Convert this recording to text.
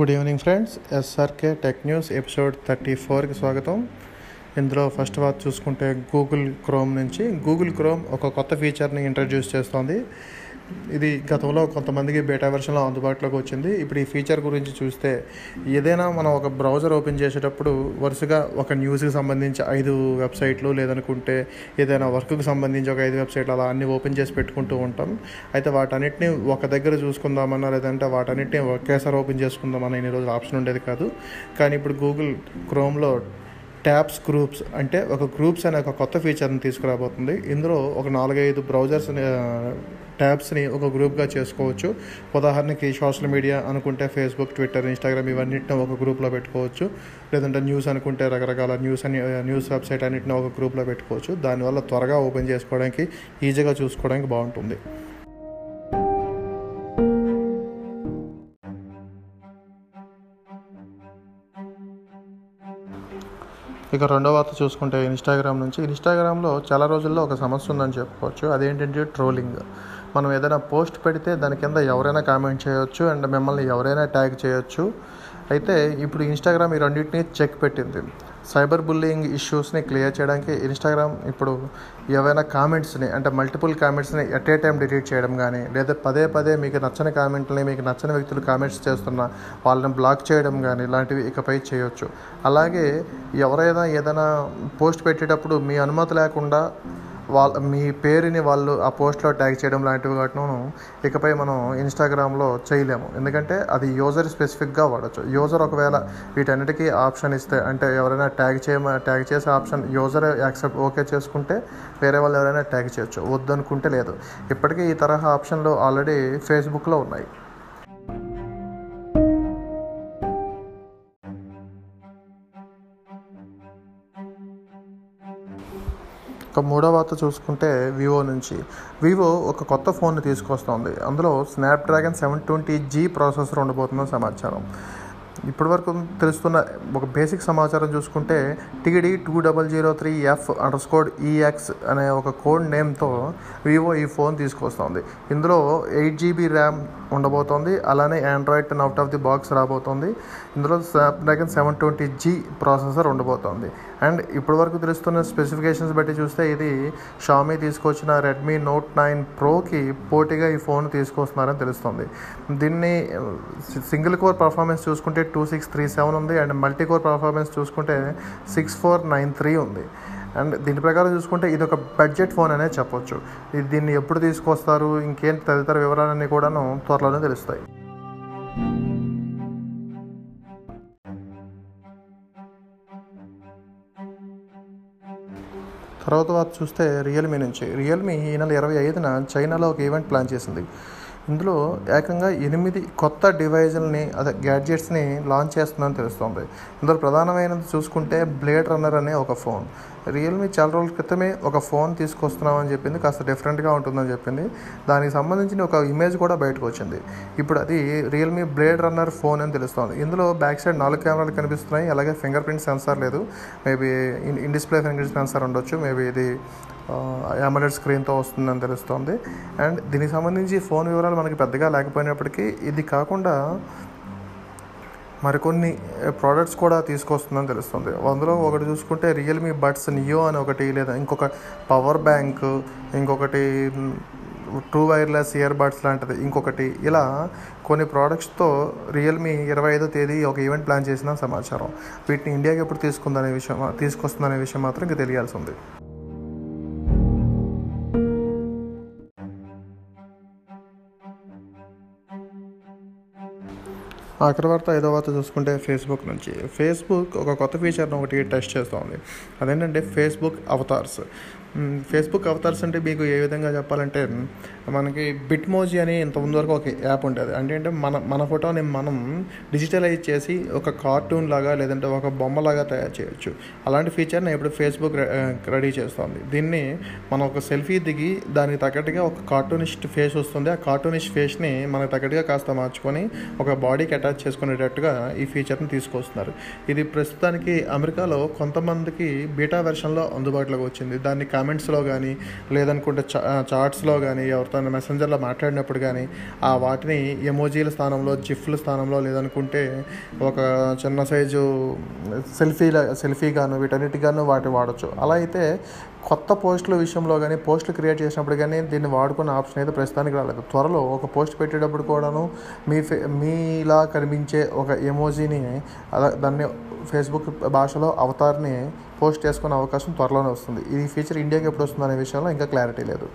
Good evening friends. SRK tech news episode thirty ఫోర్కి స్వాగతం. ఇందులో ఫస్ట్ వాత్ చూసుకుంటే గూగుల్ క్రోమ్ నుంచి. గూగుల్ క్రోమ్ ఒక కొత్త ఫీచర్ని ఇంట్రడ్యూస్ చేస్తోంది. ఇది గతంలో కొంతమందికి బేటా వెర్షన్లో అందుబాటులోకి వచ్చింది. ఇప్పుడు ఈ ఫీచర్ గురించి చూస్తే ఏదైనా మనం ఒక బ్రౌజర్ ఓపెన్ చేసేటప్పుడు వరుసగా ఒక న్యూస్కి సంబంధించి ఐదు వెబ్సైట్లు లేదనుకుంటే ఏదైనా వర్క్కి సంబంధించి ఒక ఐదు వెబ్సైట్లు అలా అన్ని ఓపెన్ చేసి పెట్టుకుంటూ ఉంటాం. అయితే వాటన్నిటిని ఒక దగ్గర చూసుకుందామన్నా లేదంటే వాటన్నిటిని ఒకేసారి ఓపెన్ చేసుకుందామని ఈ రోజు ఆప్షన్ ఉండేది కాదు. కానీ ఇప్పుడు గూగుల్ క్రోమ్లో ట్యాబ్స్ గ్రూప్స్ అంటే ఒక గ్రూప్స్ అనే ఒక కొత్త ఫీచర్ని తీసుకురాబోతుంది. ఇందులో ఒక నాలుగైదు బ్రౌజర్స్ ట్యాబ్స్ని ఒక గ్రూప్గా చేసుకోవచ్చు. ఉదాహరణకి సోషల్ మీడియా అనుకుంటే ఫేస్బుక్ ట్విట్టర్ ఇన్స్టాగ్రామ్ ఇవన్నింటిని ఒక గ్రూప్లో పెట్టుకోవచ్చు. లేదంటే న్యూస్ అనుకుంటే రకరకాల న్యూస్ అని న్యూస్ వెబ్సైట్ అన్నిటిని ఒక గ్రూప్లో పెట్టుకోవచ్చు. దానివల్ల త్వరగా ఓపెన్ చేసుకోవడానికి ఈజీగా చూసుకోవడానికి బాగుంటుంది. ఇక రెండో వార్త చూసుకుంటే ఇన్స్టాగ్రామ్ నుంచి. ఇన్స్టాగ్రామ్లో చాలా రోజుల్లో ఒక సమస్య ఉందని చెప్పుకోవచ్చు. అదేంటంటే ట్రోలింగ్. మనం ఏదైనా పోస్ట్ పెడితే దాని కింద ఎవరైనా కామెంట్ చేయొచ్చు అండ్ మిమ్మల్ని ఎవరైనా ట్యాగ్ చేయొచ్చు. అయితే ఇప్పుడు ఇన్స్టాగ్రామ్ ఈ రెండింటిని చెక్ పెట్టింది. సైబర్ బుల్లింగ్ ఇష్యూస్ని క్లియర్ చేయడానికి ఇన్స్టాగ్రామ్ ఇప్పుడు ఏవైనా కామెంట్స్ని అంటే మల్టిపుల్ కామెంట్స్ని ఎట్ ఏ టైం డిలీట్ చేయడం కానీ లేదా పదే పదే మీకు నచ్చని కామెంట్ని మీకు నచ్చని వ్యక్తులు కామెంట్స్ చేస్తున్న వాళ్ళని బ్లాక్ చేయడం కానీ ఇలాంటివి ఇకపై చేయొచ్చు. అలాగే ఎవరైనా ఏదైనా పోస్ట్ పెట్టేటప్పుడు మీ అనుమతి లేకుండా వాళ్ళ మీ పేరుని వాళ్ళు ఆ పోస్ట్లో ట్యాగ్ చేయడం లాంటివి వాటిను ఇకపై మనం ఇన్స్టాగ్రామ్లో చేయలేము. ఎందుకంటే అది యూజర్ స్పెసిఫిక్గా వాడచ్చు. యూజర్ ఒకవేళ వీటన్నిటికీ ఆప్షన్ ఇస్తే అంటే ఎవరైనా ట్యాగ్ చేయ ట్యాగ్ చేసే ఆప్షన్ యూజర్ యాక్సెప్ట్ ఓకే చేసుకుంటే వేరే వాళ్ళు ఎవరైనా ట్యాగ్ చేయొచ్చు. వద్దనుకుంటే లేదు. ఇప్పటికీ ఈ తరహా ఆప్షన్లు ఆల్రెడీ ఫేస్బుక్లో ఉన్నాయి. ఒక మూడో వార్త చూసుకుంటే వివో నుంచి. వివో ఒక కొత్త ఫోన్ని తీసుకొస్తోంది. అందులో Snapdragon seven twenty G processor ఉండబోతుందని సమాచారం. ఇప్పటివరకు తెలుస్తున్న ఒక బేసిక్ సమాచారం చూసుకుంటే T D two double zero three F underscore E X అనే ఒక కోడ్ నేమ్తో వివో ఈ ఫోన్ తీసుకొస్తుంది ఇందులో ఎయిట్ జీబీ ర్యామ్ ఉండబోతోంది. అలానే Android ten out of the box రాబోతోంది. ఇందులో Snapdragon seven twenty G processor ఉండబోతోంది. అండ్ ఇప్పటివరకు తెలుస్తున్న స్పెసిఫికేషన్స్ బట్టి చూస్తే ఇది షామీ తీసుకొచ్చిన రెడ్మీ నోట్ నైన్ ప్రోకి పోటీగా ఈ ఫోన్ తీసుకొస్తున్నారని తెలుస్తుంది. దీన్ని సింగిల్ కోర్ పర్ఫార్మెన్స్ చూసుకుంటే టూ సిక్స్ త్రీ సెవెన్ ఉంది. అండ్ మల్టీకోర్ పర్ఫార్మెన్స్ చూసుకుంటే సిక్స్ ఫోర్ నైన్ త్రీ ఉంది. అండ్ దీని ప్రకారం చూసుకుంటే ఇది ఒక బడ్జెట్ ఫోన్ అనే చెప్పొచ్చు. ఇది దీన్ని ఎప్పుడు తీసుకొస్తారు? ఇంకేంటి తదితర వివరాలన్నీ కూడాను త్వరలోనే తెలుస్తాయి. తర్వాత చూస్తే రియల్మీ నుంచి. రియల్మీ ఈ నెల ఇరవై ఐదున చైనాలో ఒక ఈవెంట్ ప్లాన్ చేసింది. ఇందులో ఏకంగా ఎనిమిది కొత్త డివైజుల్ని అదే గ్యాడ్జెట్స్ని లాంచ్ చేస్తుందని తెలుస్తుంది. ఇందులో ప్రధానమైనది చూసుకుంటే బ్లేడ్ రన్నర్ అనే ఒక ఫోన్. రియల్మీ చాలా రోజుల క్రితమే ఒక ఫోన్ తీసుకొస్తున్నామని చెప్పింది కాస్త డిఫరెంట్గా ఉంటుందని చెప్పింది. దానికి సంబంధించిన ఒక ఇమేజ్ కూడా బయటకు వచ్చింది. ఇప్పుడు అది రియల్మీ బ్లేడ్ రన్నర్ ఫోన్ అని తెలుస్తుంది. ఇందులో బ్యాక్ సైడ్ నాలుగు కెమెరాలు కనిపిస్తున్నాయి. అలాగే ఫింగర్ ప్రింట్ సెన్సార్ లేదు. Maybe in display fingerprint sensor ఉండొచ్చు. మేబీ ఇది అమలెడ్ స్క్రీన్తో వస్తుందని తెలుస్తుంది. అండ్ దీనికి సంబంధించి ఫోన్ వివరాలు మనకి పెద్దగా లేకపోయినప్పటికీ ఇది కాకుండా మరికొన్ని ప్రోడక్ట్స్ కూడా తీసుకొస్తుందని తెలుస్తుంది. అందులో ఒకటి చూసుకుంటే రియల్మీ బడ్స్ నియో అని ఒకటి లేదా ఇంకొక పవర్ బ్యాంక్ ఇంకొకటి ట్రూ వైర్లెస్ ఇయర్ బడ్స్ లాంటిది ఇంకొకటి. ఇలా కొన్ని ప్రోడక్ట్స్తో రియల్మీ ఇరవై ఐదో తేదీ ఒక ఈవెంట్ ప్లాన్ చేసిన సమాచారం. వీటిని ఇండియాకి ఎప్పుడు తీసుకుందనే విషయం తీసుకొస్తుందనే విషయం మాత్రం ఇంకా తెలియాల్సి ఉంది. ఆ తర్వాత ఐదో వార్త చూసుకుంటే ఫేస్బుక్ నుంచి. ఫేస్బుక్ ఒక కొత్త ఫీచర్ని ఒకటి టెస్ట్ చేస్తోంది. అదేంటంటే ఫేస్బుక్ అవతార్స్ ఫేస్బుక్ అవతార్స్ అంటే మీకు ఏ విధంగా చెప్పాలంటే మనకి బిట్మోజీ అని ఇంత ముందు వరకు ఒక యాప్ ఉంటుంది అంటే అంటే మన మన ఫోటోని మనం డిజిటలైజ్ చేసి ఒక కార్టూన్ లాగా లేదంటే ఒక బొమ్మలాగా తయారు చేయొచ్చు. అలాంటి ఫీచర్ని ఇప్పుడు ఫేస్బుక్ రెడీ చేస్తుంది. దీన్ని మనం ఒక సెల్ఫీ దిగి దానికి తగ్గట్టుగా ఒక కార్టూనిస్ట్ ఫేస్ వస్తుంది. ఆ కార్టూనిస్ట్ ఫేస్ని మనకు తగ్గట్టుగా కాస్త మార్చుకొని ఒక బాడీకి అటాచ్ చేసుకునేటట్టుగా ఈ ఫీచర్ని తీసుకొస్తున్నారు. ఇది ప్రస్తుతానికి అమెరికాలో కొంతమందికి బీటా వెర్షన్లో అందుబాటులోకి వచ్చింది. దాన్ని కామెంట్స్లో కానీ లేదనుకుంటే చా చాట్స్లో కానీ ఎవరితో మెసెంజర్లో మాట్లాడినప్పుడు కానీ ఆ వాటిని ఎమోజీల స్థానంలో జిఫ్ల స్థానంలో లేదనుకుంటే ఒక చిన్న సైజు సెల్ఫీల సెల్ఫీ గాను వీటన్నిటిగాను వాటి వాడచ్చు. అలా అయితే కొత్త పోస్టుల విషయంలో కానీ పోస్టులు క్రియేట్ చేసినప్పుడు కానీ దీన్ని వాడుకునే ఆప్షన్ అయితే ప్రస్తుతానికి రాలేదు. త్వరలో ఒక పోస్ట్ పెట్టేటప్పుడు కూడాను మీ ఫే మీలా కనిపించే ఒక ఎమోజీని అలా దాన్ని ఫేస్బుక్ భాషలో అవతార్ని పోస్ట్ చేసుకునే అవకాశం త్వరలోనే వస్తుంది. ఈ ఫీచర్ ఇండియాకి ఎప్పుడు వస్తుంది అనే విషయంలో ఇంకా క్లారిటీ లేదు.